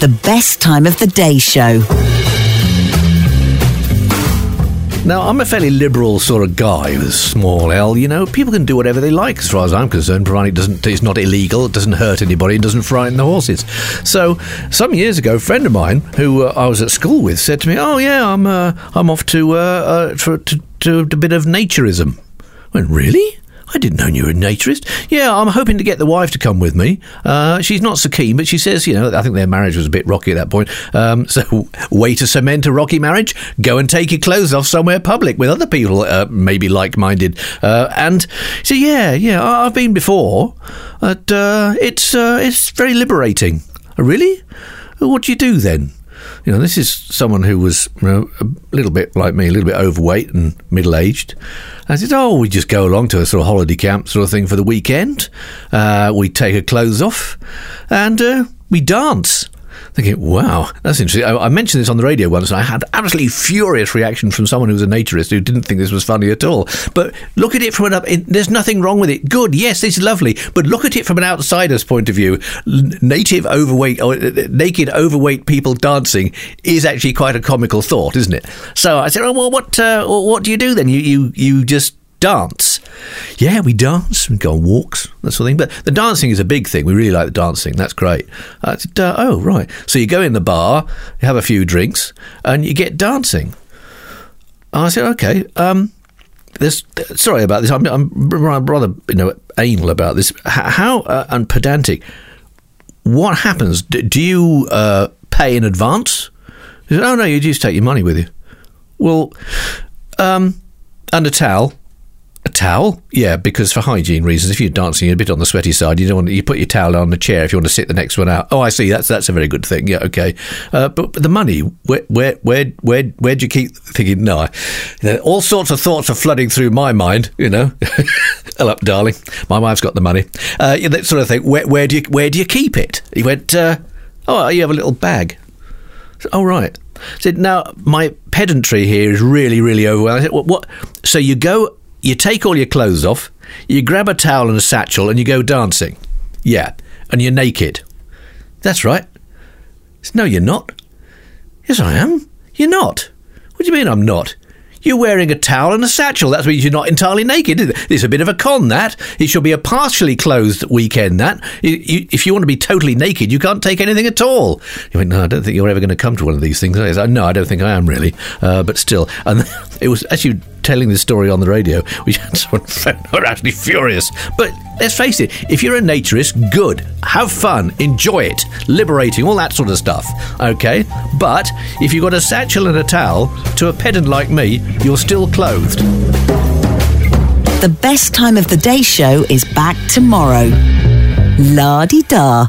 The best time of the day show. Now, I'm a fairly liberal sort of guy with a small L. You know, people can do whatever they like, as far as I'm concerned, provided it doesn't, it's not illegal, it doesn't hurt anybody, it doesn't frighten the horses. So, some years ago, a friend of mine who uh, I was at school with said to me, "Oh yeah, I'm uh, I'm off to, uh, uh, for, to to a bit of naturism." I went, "Really?" I didn't know you were a naturist. Yeah, I'm hoping to get the wife to come with me. Uh, she's not so keen, but she says, you know, I think their marriage was a bit rocky at that point. Um, so, way to cement a rocky marriage? Go and take your clothes off somewhere public with other people, uh, maybe like minded. Uh, and so, yeah, yeah, I- I've been before. But, uh, it's, uh, it's very liberating. Really? What do you do then? You know, this is someone who was you know, a little bit like me, a little bit overweight and middle aged. I said, "Oh, we just go along to a sort of holiday camp sort of thing for the weekend. Uh, we take our clothes off and uh, we dance." Thinking, wow, that's interesting. I, I mentioned this on the radio once, and I had absolutely furious reaction from someone who was a naturist who didn't think this was funny at all. But look at it from an up. It, there's nothing wrong with it. Good, yes, it's lovely. But look at it from an outsider's point of view. Native overweight or uh, naked overweight people dancing is actually quite a comical thought, isn't it? So I said, oh, well, what uh, what do you do then? You you you just dance. Yeah, we dance. We go on walks, that sort of thing. But the dancing is a big thing. We really like the dancing. That's great. Said, uh, oh, right. So you go in the bar, you have a few drinks, and you get dancing. I said, okay. Um, this, sorry about this. I'm, I'm rather you know anal about this. How uh, and pedantic. What happens? D- do you uh, pay in advance? He said, oh no, you just take your money with you. Well, um, and a towel. A towel? Yeah, because for hygiene reasons, if you're dancing you're a bit on the sweaty side, you don't want to, you put your towel on the chair if you want to sit the next one out. Oh, I see. That's that's a very good thing. Yeah, okay. Uh, but, but the money, where where where where where do you keep thinking? No, I, all sorts of thoughts are flooding through my mind. You know, hello, darling. My wife's got the money. Uh, yeah, that sort of thing. Where where do you where do you keep it? He went. Uh, oh, you have a little bag. Oh right. Said now my pedantry here is really really overwhelming. I said, what, what? So you go, you take all your clothes off, you grab a towel and a satchel, and you go dancing. Yeah, and you're naked. That's right. No, you're not. Yes, I am. You're not. What do you mean I'm not? You're wearing a towel and a satchel. That means you're not entirely naked. It's a bit of a con, that. It should be a partially closed weekend, that. If you want to be totally naked, you can't take anything at all. You went, no, I don't think you're ever going to come to one of these things. I said, no, I don't think I am really. Uh, but still. And it was actually telling this story on the radio, which had someone were actually furious. But let's face it, if you're a naturist, good. Have fun, enjoy it, liberating, all that sort of stuff. Okay? But if you've got a satchel and a towel, to a pedant like me, you're still clothed. The best time of the day show is back tomorrow. La di da.